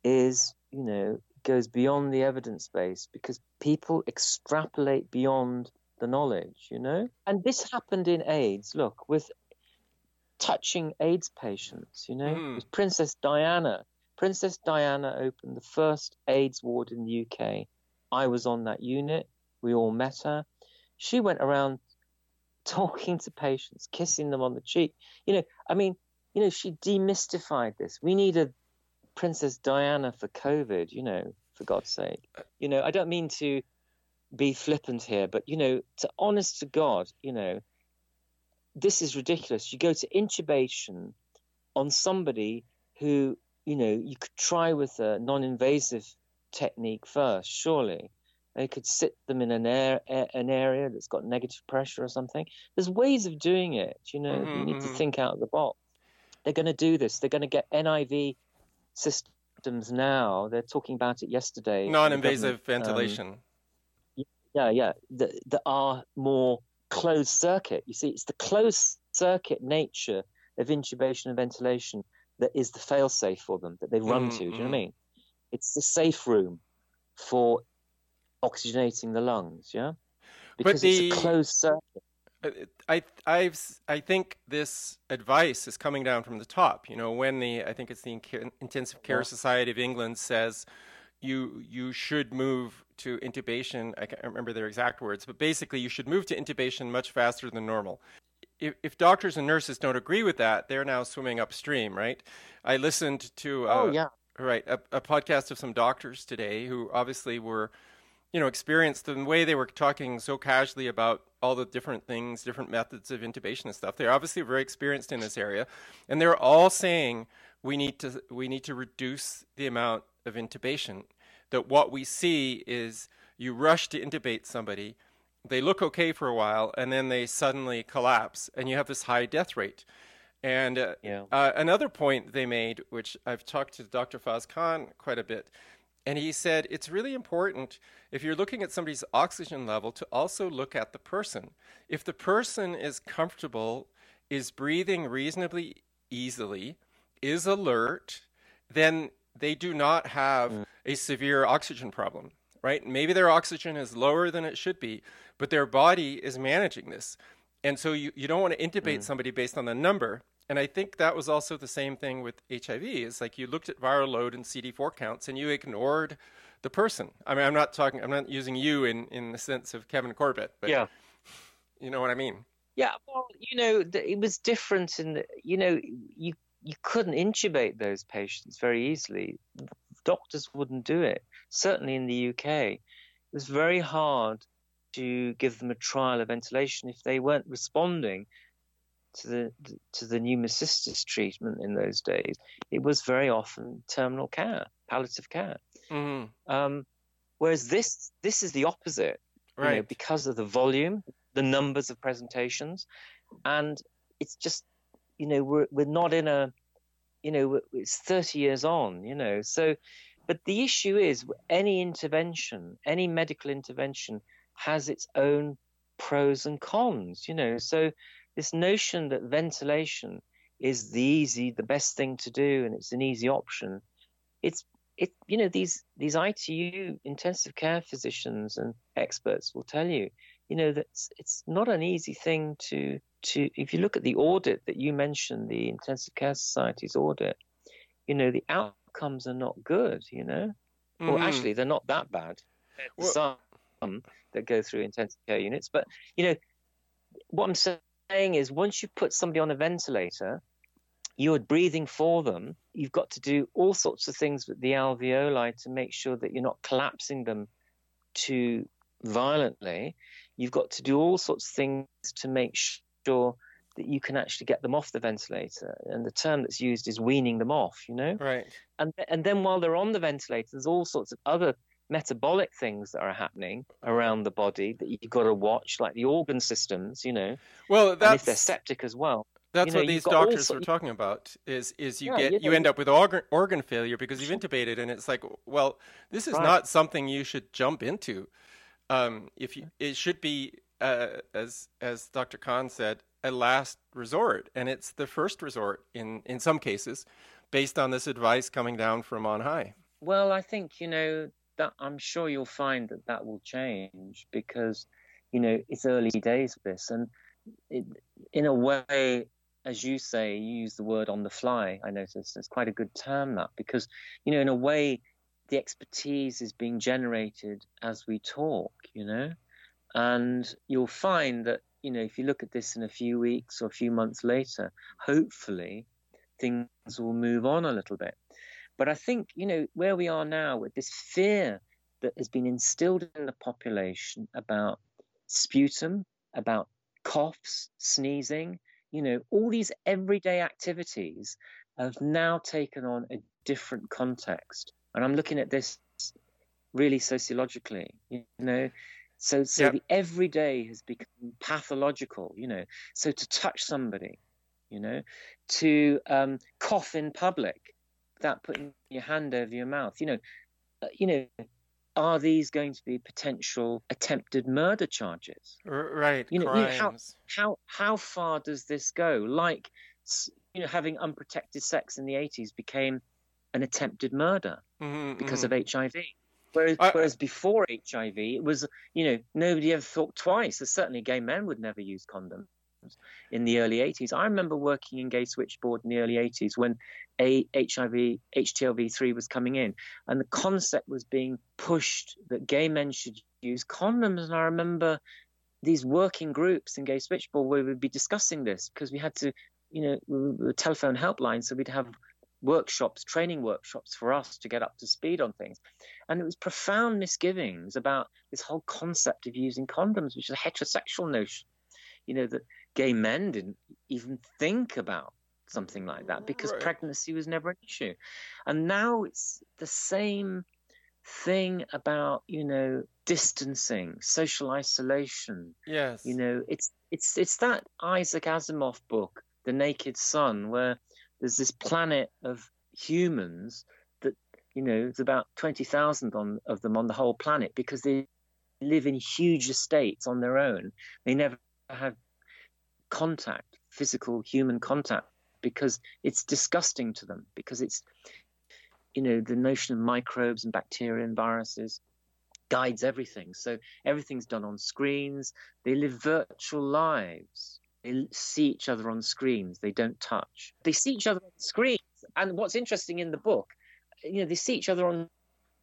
is, you know, goes beyond the evidence base because people extrapolate beyond the knowledge, you know? And this happened in AIDS, look, with touching AIDS patients, you know, mm. with Princess Diana. Princess Diana opened the first AIDS ward in the UK. I was on that unit. We all met her. She went around talking to patients, kissing them on the cheek. You know, I mean, you know, she demystified this. We need a Princess Diana for COVID, you know, for God's sake. You know, I don't mean to be flippant here, but, you know, to honest to God, you know, this is ridiculous. You go to intubation on somebody who, you know, you could try with a non invasive technique first, surely. They could sit them in an, air, an area that's got negative pressure or something. There's ways of doing it. You know, mm-hmm, you need to mm-hmm. think out of the box. They're going to do this. They're going to get NIV systems now. They're talking about it yesterday. Non-invasive um, ventilation. Um, yeah, yeah, that, that are more closed circuit. You see, it's the closed circuit nature of intubation and ventilation that is the fail-safe for them that they run mm-hmm. to. Do you know what I mean? It's the safe room for oxygenating the lungs, yeah? Because the, it's a closed circuit. Uh, I I've I think this advice is coming down from the top. You know, when the I think it's the Intensive Care yeah. Society of England says you you should move to intubation. I can't remember their exact words, but basically you should move to intubation much faster than normal. If, if doctors and nurses don't agree with that, they're now swimming upstream, right? I listened to uh, oh yeah right a, a podcast of some doctors today who obviously were you know, experienced the way they were talking so casually about all the different things, different methods of intubation and stuff. They're obviously very experienced in this area, and they're all saying we need to we need to reduce the amount of intubation. That what we see is you rush to intubate somebody, they look okay for a while, and then they suddenly collapse, and you have this high death rate. And uh, yeah. uh, another point they made, which I've talked to Dr. Faz Khan quite a bit, and he said it's really important if you're looking at somebody's oxygen level to also look at the person. If the person is comfortable, is breathing reasonably easily, is alert, then they do not have mm. a severe oxygen problem, right? Maybe their oxygen is lower than it should be, but their body is managing this. And so you, you don't want to intubate mm. somebody based on the number and I think that was also the same thing with HIV. It's like you looked at viral load and CD4 counts and you ignored the person. I mean, I'm not talking, I'm not using you in, in the sense of Kevin Corbett, but yeah. you know what I mean? Yeah, well, you know, it was different in the, you know, you, you couldn't intubate those patients very easily. Doctors wouldn't do it. Certainly in the UK, it was very hard to give them a trial of ventilation if they weren't responding to the to the pneumocystis treatment in those days, it was very often terminal care, palliative care. Mm-hmm. Um, whereas this this is the opposite, right? You know, because of the volume, the numbers of presentations, and it's just you know we're we're not in a you know it's 30 years on you know so but the issue is any intervention any medical intervention has its own pros and cons you know so this notion that ventilation is the easy, the best thing to do, and it's an easy option. It's it you know these these ITU intensive care physicians and experts will tell you you know that it's, not an easy thing to to if you look at the audit that you mentioned the intensive care society's audit you know the outcomes are not good, you know? Mhm. Well, actually, they're not that bad. Well- Some that go through intensive care units. But, you know, what I'm saying is once you put somebody on a ventilator, you're breathing for them. You've got to do all sorts of things with the alveoli to make sure that you're not collapsing them too violently. You've got to do all sorts of things to make sure that you can actually get them off the ventilator. And the term that's used is weaning them off, you know? right. and and then while they're on the ventilator, there's all sorts of other metabolic things that are happening around the body that you've got to watch, like the organ systems, you know, Well, that's and if they're septic as well. that's you know, what these doctors sort- were talking about. Is is you Yeah, get you you end up with organ organ failure because you've intubated, and it's like, well, this is Right. not something you should jump into. Um, if you, it should be, uh, as as Dr. Khan said, a last resort, and it's the first resort in in some cases, based on this advice coming down from on high. Well, I think you know that I'm sure you'll find that that will change because you know it's early days of this, and it, in a way, as you say, you use the word on the fly. I notice it's quite a good term that because you know in a way the expertise is being generated as we talk, you know, and you'll find that you know if you look at this in a few weeks or a few months later, hopefully things will move on a little bit. But I think, you know, where we are now with this fear that has been instilled in the population about sputum, about coughs, sneezing, you know, all these everyday activities have now taken on a different context. And I'm looking at this really sociologically, you know. So, so Yep. the everyday has become pathological, you know. So to touch somebody, you know, to um, cough in public without putting your hand over your mouth, you know, uh, you know, are these going to be potential attempted murder charges? Right, You know, you know, how- How how far does this go? Like, you know, having unprotected sex in the 80s became an attempted murder Mhm, because mhm. of HIV. Whereas, I- whereas before HIV, it was, you know, nobody ever thought twice. Certainly gay men would never use condoms in the early 80s. I remember working in Gay Switchboard in the early 80s when a HIV, HTLV3 was coming in, and the concept was being pushed that gay men should use condoms. And I remember these working groups in Gay Switchboard where we'd be discussing this because we had to, you know, the telephone helpline, so we'd have workshops, training workshops for us to get up to speed on things. And it was profound misgivings about this whole concept of using condoms, which is a heterosexual notion. You know, that gay men didn't even think about something like that because Right. pregnancy was never an issue. And now it's the same thing about, you know, distancing, social isolation, Yes. you know, it's it's it's that Isaac Asimov book, The Naked Sun, where there's this planet of humans that you know there's about twenty thousand on of them on the whole planet because they live in huge estates on their own. They never have contact, physical human contact, because it's disgusting to them. Because it's you know the notion of microbes and bacteria and viruses guides everything. So everything's done on screens. They live virtual lives. They see each other on screens. They don't touch. They see each other on screens. And what's interesting in the book, you know, they see each other on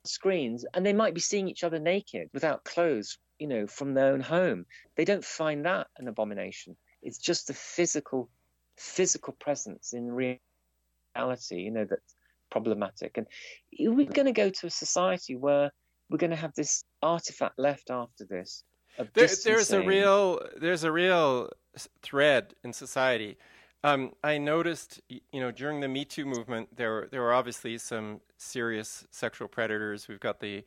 screens and they might be seeing each other naked without clothes, you know, from their own home. They don't find that an abomination. It's just the physical, physical presence in reality, you know, that's problematic. And we're going to go to a society where we're going to have this artifact left after this. There, there's a real there's a real thread in society. Um, I noticed, you know, during the Me Too movement, there were, there were obviously some serious sexual predators. We've got the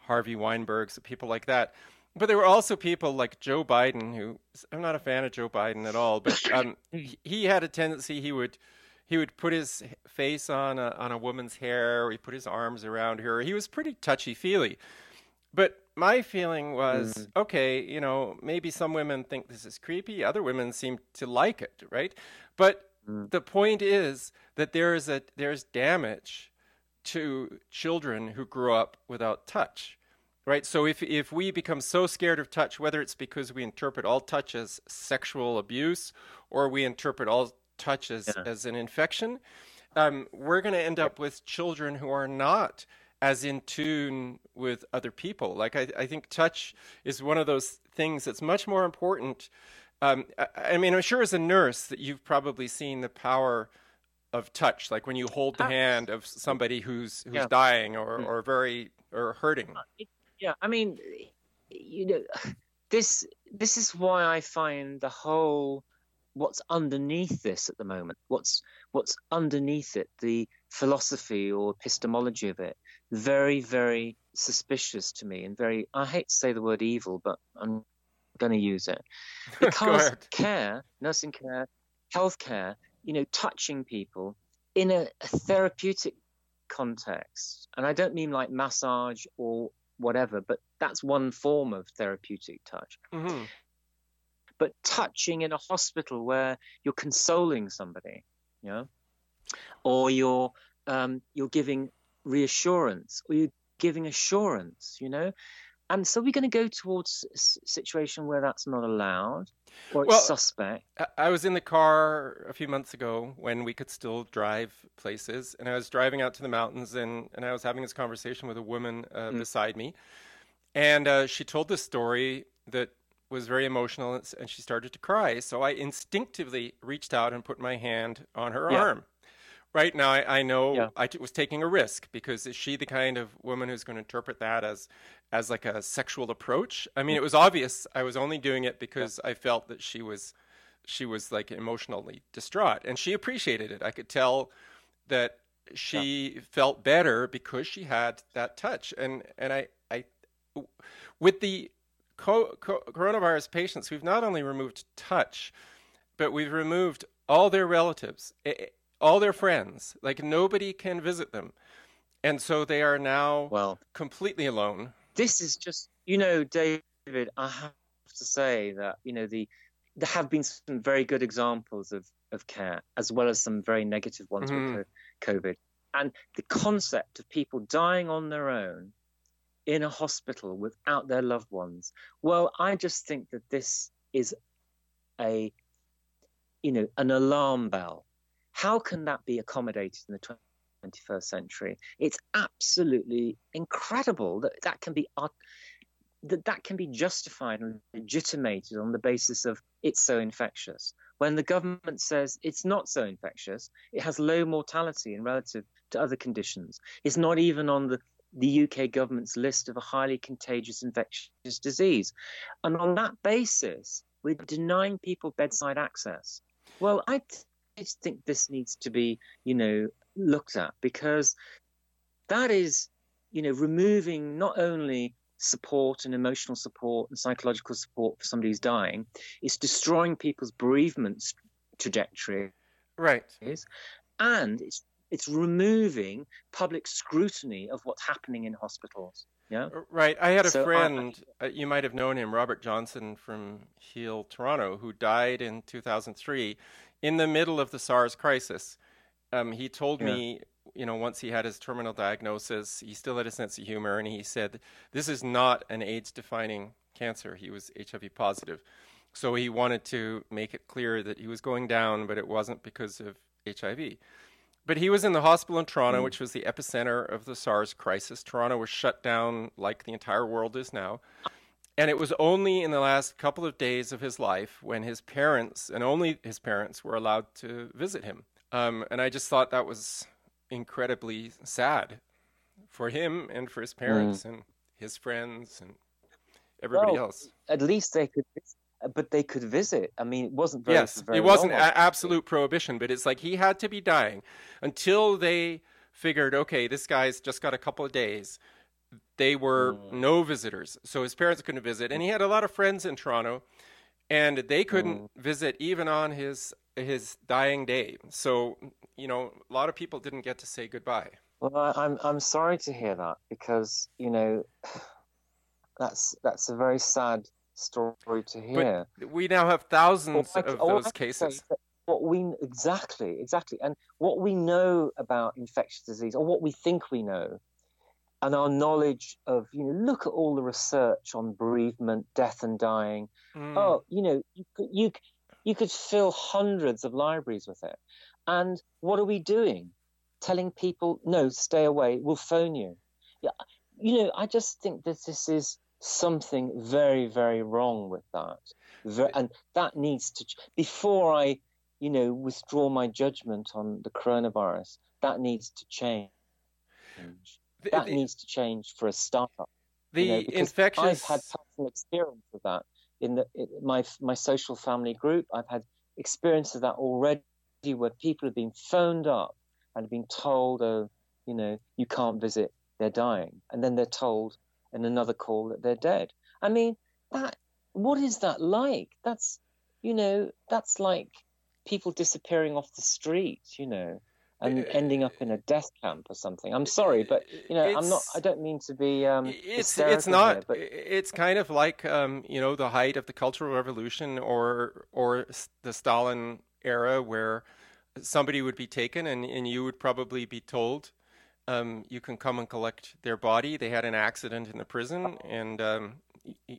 Harvey Weinbergs, people like that. But there were also people like Joe Biden, who I'm not a fan of Joe Biden at all, but um, he, had a tendency he would he would put his face on a, on a woman's hair, or he put his arms around her. He was pretty touchy feely. But my feeling was okay, you know, maybe some women think this is creepy, other women seem to like it, right? But Mm. the point is that there is a there's damage to children who grew up without touch. Right? So if if we become so scared of touch, whether it's because we interpret all touch as sexual abuse or we interpret all touch as, Yeah. as an infection, um, we're going to end up with children who are not as in tune with other people. Like I, I think touch is one of those things that's much more important. Um, I, I, mean, I'm sure as a nurse that you've probably seen the power of touch, like when you hold the uh, hand of somebody who's who's yeah. dying or, mm. or very or hurting. Uh, yeah, I mean, you know, this this is why I find the whole what's underneath this at the moment, what's what's underneath it, the philosophy or epistemology of it, very very suspicious to me and very I hate to say the word evil, but I'm going to use it. Because care, nursing care, healthcare, you know, touching people in a, a therapeutic context, and I don't mean like massage or whatever, but that's one form of therapeutic touch. Mm-hmm. But touching in a hospital where you're consoling somebody, you know, or you're um, you're giving reassurance, or you're giving assurance, you know, and so we're going to go towards a situation where that's not allowed or it's well, suspect. I was in the car a few months ago when we could still drive places, and I was driving out to the mountains, and, and I was having this conversation with a woman uh, mm. beside me, and uh, she told this story that was very emotional, and she started to cry. So I instinctively reached out and put my hand on her yeah. arm right now I, I know yeah. I t- was taking a risk because is she the kind of woman who's going to interpret that as as like a sexual approach? I mean, it was obvious I was only doing it because yeah. I felt that she was she was like emotionally distraught and she appreciated it. I could tell that she yeah. felt better because she had that touch and and I I with the co- co- coronavirus patients, we've not only removed touch, but we've removed all their relatives. It, all their friends. Like nobody can visit them. And so they are now well completely alone. This is just you know, David, I have to say that, you know, the there have been some very good examples of, of care, as well as some very negative ones mm-hmm. with COVID. And the concept of people dying on their own in a hospital without their loved ones, well, I just think that this is a, you know, an alarm bell how can that be accommodated in the 21st century? It's absolutely incredible that that can be that that can be justified and legitimated on the basis of it's so infectious. When the government says it's not so infectious, it has low mortality in relative to other conditions. It's not even on the the UK government's list of a highly contagious infectious disease. And on that basis, we're denying people bedside access. Well, I I think this needs to be, you know, looked at because that is, you know, removing not only support and emotional support and psychological support for somebody who's dying, it's destroying people's bereavement trajectory. Right. And it's it's removing public scrutiny of what's happening in hospitals. Yeah. Right. I had a so friend, I, uh, you might have known him, Robert Johnson from Heal Toronto, who died in 2003 in the middle of the SARS crisis. Um, he told yeah. me, you know, once he had his terminal diagnosis, he still had a sense of humor, and he said, "This is not an AIDS-defining cancer. He was HIV positive." So he wanted to make it clear that he was going down, but it wasn't because of HIV. But he was in the hospital in Toronto, mm. which was the epicenter of the SARS crisis. Toronto was shut down like the entire world is now. And it was only in the last couple of days of his life when his parents, and only his parents, were allowed to visit him. Um, and I just thought that was incredibly sad for him and for his parents mm. and his friends and everybody well, else. At least they could, but they could visit. I mean, it wasn't very. Yes, very it wasn't a- absolute prohibition, but it's like he had to be dying until they figured, okay, this guy's just got a couple of days they were mm. no visitors. So his parents couldn't visit. And he had a lot of friends in Toronto, and they couldn't mm. visit even on his his dying day. So, you know, a lot of people didn't get to say goodbye. Well, I, I'm I'm sorry to hear that because you know that's that's a very sad story to hear. But we now have thousands well, of those cases. What we exactly, exactly, and what we know about infectious disease, or what we think we know, and our knowledge of you know look at all the research on bereavement death and dying mm. oh you know you could, you you could fill hundreds of libraries with it and what are we doing telling people, no, stay away, we'll phone you. Yeah, you know, I just think that this is something very, very wrong with that. And that needs to, before I, you know, withdraw my judgment on the coronavirus, that needs to change. That the, needs to change for a startup. The you know, infectious. I've had personal experience of that in the in my my social family group. I've had experience of that already, where people have been phoned up and been told, "Oh, you know, you can't visit they're dying, and then they're told in another call that they're dead. I mean, that what is that like? That's you know, that's like people disappearing off the street, you know, and uh, ending up in a death camp or something. I'm sorry, but you know, I'm not. I don't mean to be. Um, it's it's not. Here, but... It's kind of like um, you know the height of the Cultural Revolution or or the Stalin era, where somebody would be taken and and you would probably be told um, you can come and collect their body. They had an accident in the prison, and um,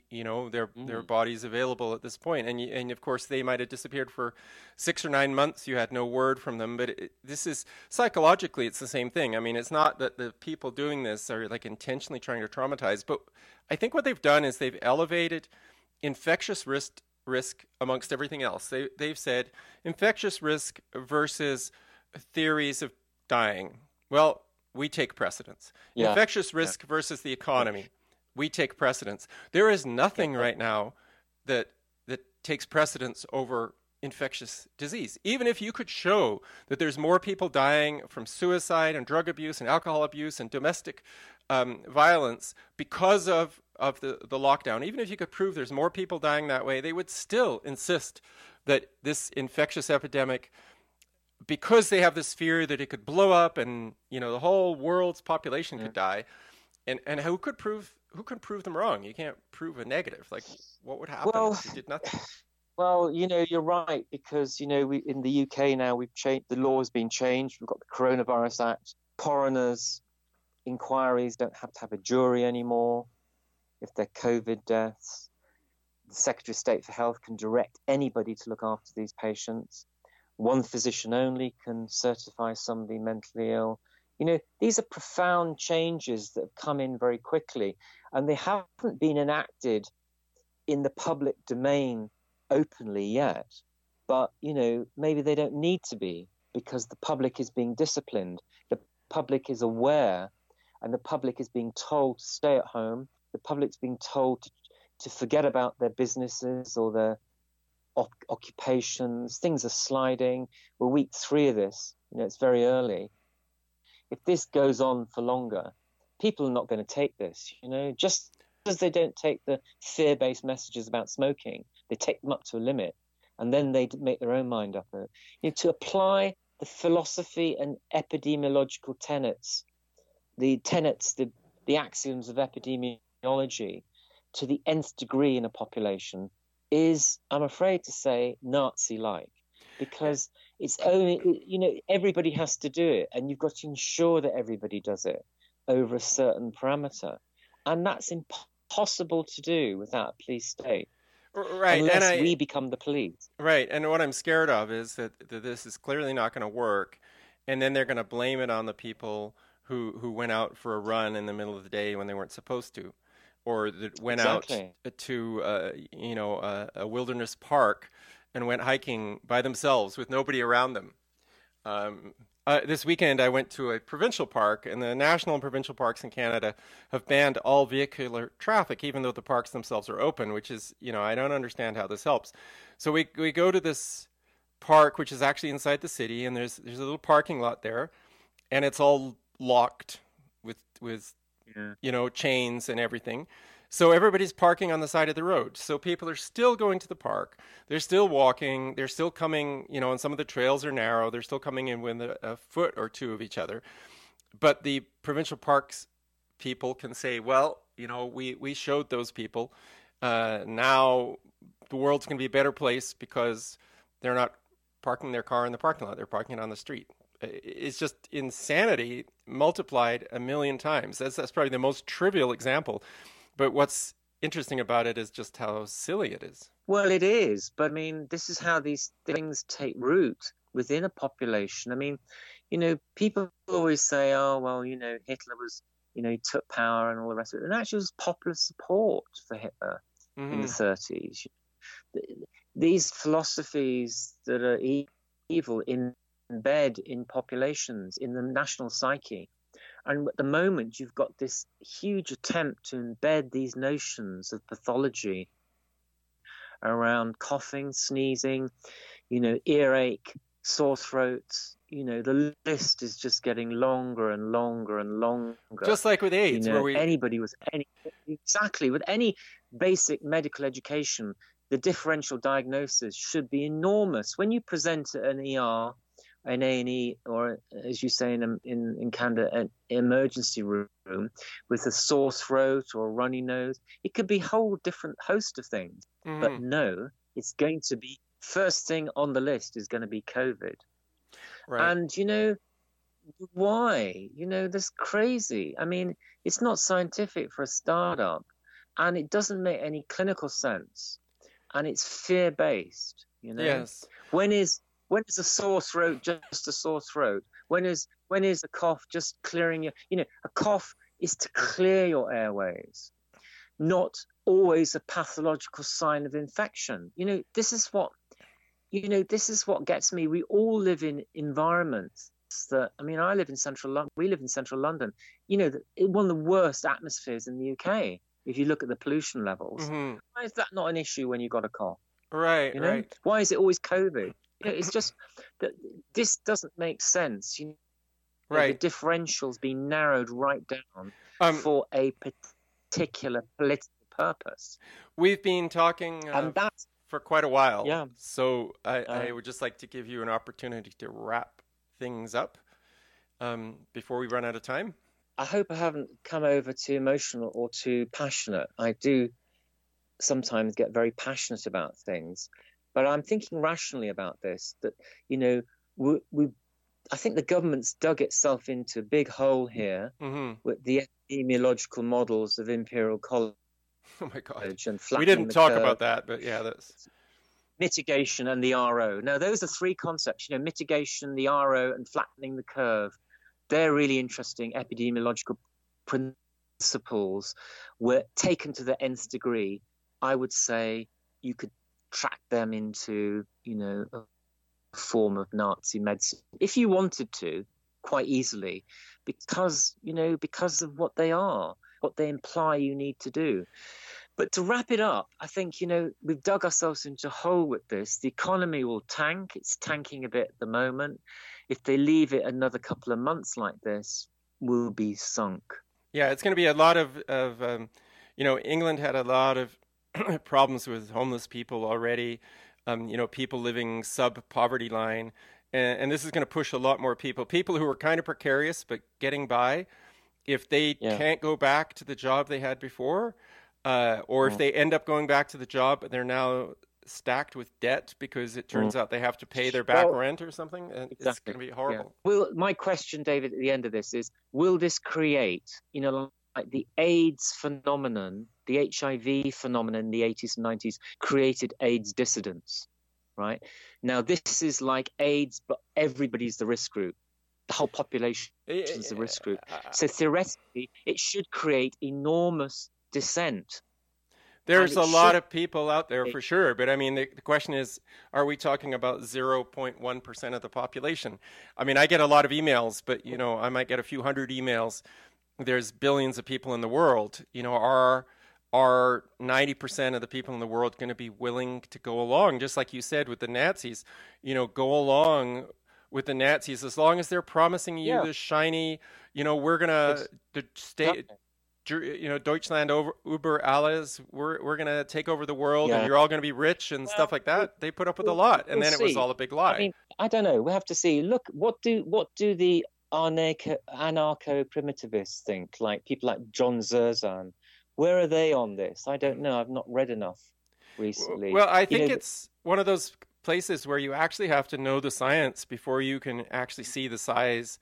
you know their mm. their bodies available at this. And and of course they might have disappeared for six or nine months. You had no word from them. But it, this is psychologically, it's the same thing. I mean, it's not that the people doing this are like intentionally trying to traumatize, but I think what they've done is they've elevated infectious risk risk amongst everything else. They they've said infectious risk versus theories of dying. Well, we take precedence. Yeah. Infectious risk yeah. versus the economy, we take precedence. There is nothing right now that that takes precedence over infectious disease. Even if you could show that there's more people dying from suicide and drug abuse and alcohol abuse and domestic um, violence because of of the, the lockdown, even if you could prove there's more people dying that way, they would still insist that this infectious epidemic because they have this fear that it could blow up and you know the whole world's population yeah. could die and and who could prove who can prove them wrong? You can't prove a negative. Like what would happen well, if you did nothing? well you know you're right because you know we in the uk now we've changed the law has been changed. We've got the coronavirus act. Coroners inquiries don't have to have a jury anymore. If they're covid deaths the secretary of state for health can direct anybody to look after these patients. One physician only can certify somebody mentally ill. You know, these are profound changes that have come in very quickly, and they haven't been enacted in the public domain openly yet. But, you know, maybe they don't need to be because the public is being disciplined. The public is aware, and the public is being told to stay at home. The public's being told to, to forget about their businesses or their occupations, things are sliding. We're week three of this, you know, it's very early. If this goes on for longer, people are not going to take this, you know, just as they don't take the fear based messages about smoking, they take them up to a limit and then they make their own mind up. You know, to apply the philosophy and epidemiological tenets, the tenets, the, the axioms of epidemiology to the nth degree in a population is, I'm afraid to say, Nazi like because it's only, you know, everybody has to do it and you've got to ensure that everybody does it over a certain parameter. And that's impossible to do without a police state. Right, unless and I, we become the police. Right, and what I'm scared of is that, that this is clearly not going to work, and then they're going to blame it on the people who who went out for a run in the middle of the day when they weren't supposed to or that went exactly. out to uh, you know a, a, wilderness park and went hiking by themselves with nobody around them. Um, uh, this weekend, I went to a provincial park, and the national and provincial parks in Canada have banned all vehicular traffic, even though the parks themselves are open. Which is, you know, I don't understand how this helps. So we we go to this park, which is actually inside the city, and there's there's a little parking lot there, and it's all locked with with yeah. you know, chains and everything. So everybody's parking on the side of the road. So people are still going to the park. They're still walking. They're still coming, you know, and some of the trails are narrow. They're still coming in within a, a foot or two of each other. But the provincial parks people can say, well, you know, we, we showed those people. Uh, now the world's going to be a better place because they're not parking their car in the parking lot. They're parking it on the street it's just insanity multiplied a million times. That's that's probably the most trivial example, but what's interesting about it is just how silly it is. Well, it is, but I mean, this is how these things take root. within a population. I mean, you know, people always say, "Oh, well, you know, Hitler was, you know, he took power and all the rest of it," and actually, it was popular support for Hitler mm-hmm. in the 30s. These philosophies that are evil embed in populations, in the national psyche. And at the moment, you've got this huge attempt to embed these notions of pathology around coughing, sneezing, you know, earache, sore throats. You know, the list is just getting longer and longer and longer. Just like with AIDS, you know, where we anybody with any exactly with any basic medical education, the differential diagnosis should be enormous. When you present at an ER, an A&E, or as you say in, in, in Canada, an emergency room with a sore throat or a runny nose, it could be a whole different host of things. Mm. But no, it's going to be first thing on the list is going to be COVID. Right. And, you know, why? You know, that's crazy. I mean, it's not scientific for a startup and it doesn't make any clinical sense and it's fear based. You know, yes. When is when is a sore throat just a sore throat? When is when is a cough just clearing your? You know, a cough is to clear your airways, not always a pathological sign of infection. You know, this is what you know. This is what gets me. We all live in environments that I mean, I live in central London. We live in central London. You know, one of the worst atmospheres in the UK if you look at the pollution levels. Mm-hmm. Why is that not an issue when you've got a cough? Right, you know? right. Why is it always COVID? Know, it's just that this doesn't make sense. You know, right. The differentials being narrowed right down um, for a particular political purpose. We've been talking uh, for quite a while. Yeah. So I, uh, I, would just like to give you an opportunity to wrap things up um, before we run out of time. I hope I haven't come over too emotional or too passionate. I do sometimes get very passionate about things, but I'm thinking rationally about this. That you know, we, we I think the government's dug itself into a big hole here mm-hmm. with the epidemiological models of Imperial College. Oh my God! We didn't talk curve. about that, but yeah, that's mitigation and the RO. Now, those are three concepts. You know, mitigation, the RO, and flattening the curve they're really interesting epidemiological principles were taken to the nth degree. I would say you could track them into, you know, a form of Nazi medicine if you wanted to, quite easily, because you know because of what they are, what they imply you need to do. But to wrap it up, I think, you know, we've dug ourselves into a hole with this. The economy will tank. It's tanking a bit at the moment if they leave it another couple of months like this, we'll be sunk. Yeah, it's going to be a lot of, of um, you know, England had a lot of problems with homeless people already, um, you know, people living sub poverty line. And, and, this is going to push a lot more people, people who are kind of precarious but getting by. If they yeah. can't go back to the job they had before, uh, or if they end up going back to the job but they're now stacked with debt because it turns mm. out they have to pay their back well, rent or something, and exactly. it's going to be horrible. Yeah. Will my question, David, at the end of this is: Will this create, you know, like the AIDS phenomenon, the HIV phenomenon in the 80s and 90s created AIDS dissidents, right? Now this is like AIDS, but everybody's the risk group. The whole population is the risk group. So theoretically, it should create enormous dissent there's a lot of people out there for sure, but I mean, the, the, question is, are we talking about 0.1% of the population? I mean, I get a lot of emails, but you know, I might get a few hundred emails. There's billions of people in the world. You know, are are 90% of the people in the world going to be willing to go along, just like you said with the Nazis? You know, go along with the Nazis as long as they're promising you yeah. the shiny, you know, we're gonna the state you know, Deutschland over über alles, we're we're gonna take over the world, yeah. and you're all gonna be rich and well, stuff like that. They put up with a lot, and we'll then see. it was all a big lie. I mean, I don't know. We have to see. Look, what do what do the anarcho primitivists think? Like people like John Zerzan, where are they on this? I don't know. I've not read enough recently. Well, I think you know, it's one of those places where you actually have to know the science before you can actually see the size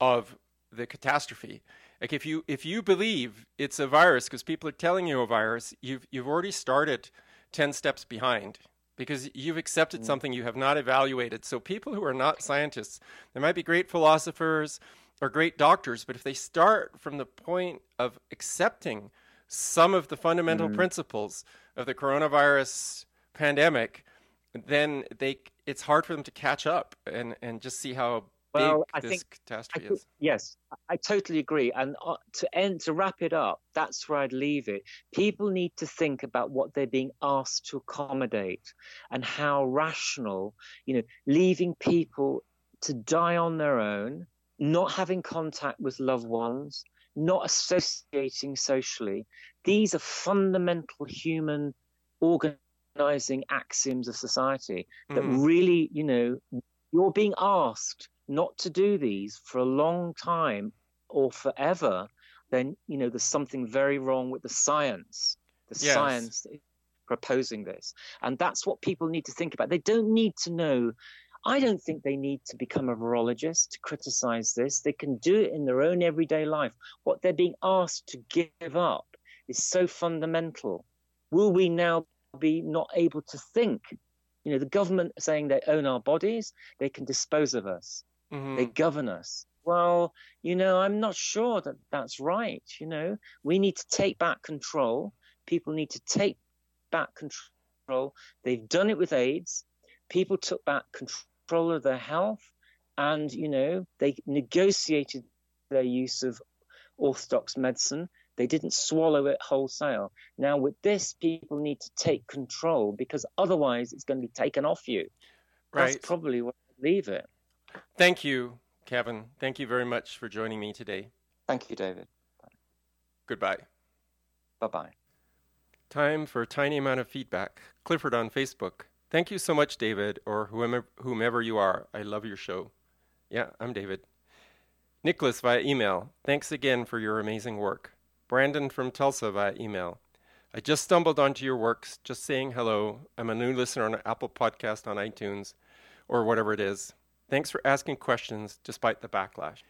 of the catastrophe. Like if you if you believe it's a virus because people are telling you a virus, you've you've already started ten steps behind. because you've accepted mm. something you have not evaluated. So people who are not scientists, they might be great philosophers or great doctors, but if they start from the point of accepting some of the fundamental mm. principles of the coronavirus pandemic, then they it's hard for them to catch up and and just see how well, I think, catastrophe I, is. Yes, I totally agree. And uh, to end, to wrap it up, that's where I'd leave it. People need to think about what they're being asked to accommodate and how rational, you know, leaving people to die on their own, not having contact with loved ones, not associating socially. These are fundamental human organizing axioms of society that mm. really, you know, you're being asked not to do these for a long time or forever, then you know there's something very wrong with the science. The yes. science proposing this, and that's what people need to think about. They don't need to know. I don't think they need to become a virologist to criticize this. They can do it in their own everyday life. What they're being asked to give up is so fundamental. Will we now be not able to think? You know, the government saying they own our bodies, they can dispose of us. Mm-hmm. They govern us. Well, you know, I'm not sure that that's right. You know, we need to take back control. People need to take back control. They've done it with AIDS. People took back control of their health and, you know, they negotiated their use of orthodox medicine. They didn't swallow it wholesale. Now, with this, people need to take control because otherwise it's going to be taken off you. Right. That's probably where I leave it. Thank you, Kevin. Thank you very much for joining me today. Thank you, David. Goodbye. Bye bye. Time for a tiny amount of feedback. Clifford on Facebook. Thank you so much, David, or whomever, whomever you are. I love your show. Yeah, I'm David. Nicholas via email. Thanks again for your amazing work. Brandon from Tulsa via email. I just stumbled onto your works, just saying hello. I'm a new listener on Apple Podcast on iTunes or whatever it is. Thanks for asking questions despite the backlash.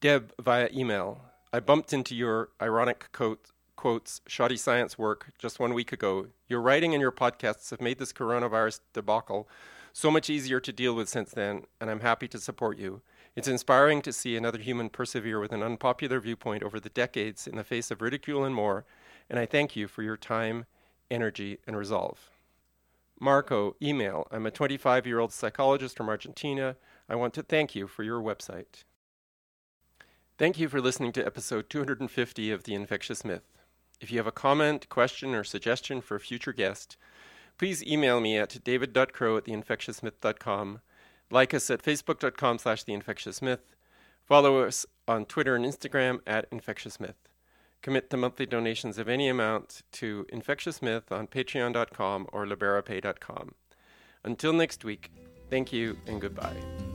Deb via email. I bumped into your ironic quote, quotes, shoddy science work just one week ago. Your writing and your podcasts have made this coronavirus debacle so much easier to deal with since then, and I'm happy to support you. It's inspiring to see another human persevere with an unpopular viewpoint over the decades in the face of ridicule and more, and I thank you for your time, energy, and resolve. Marco, email. I'm a 25 year old psychologist from Argentina. I want to thank you for your website. Thank you for listening to episode 250 of The Infectious Myth. If you have a comment, question, or suggestion for a future guest, please email me at david.crowe at theinfectiousmyth.com, like us at facebook.com slash theinfectiousmyth, follow us on Twitter and Instagram at infectiousmyth. Commit to monthly donations of any amount to Infectious Myth on patreon.com or liberapay.com. Until next week, thank you and goodbye.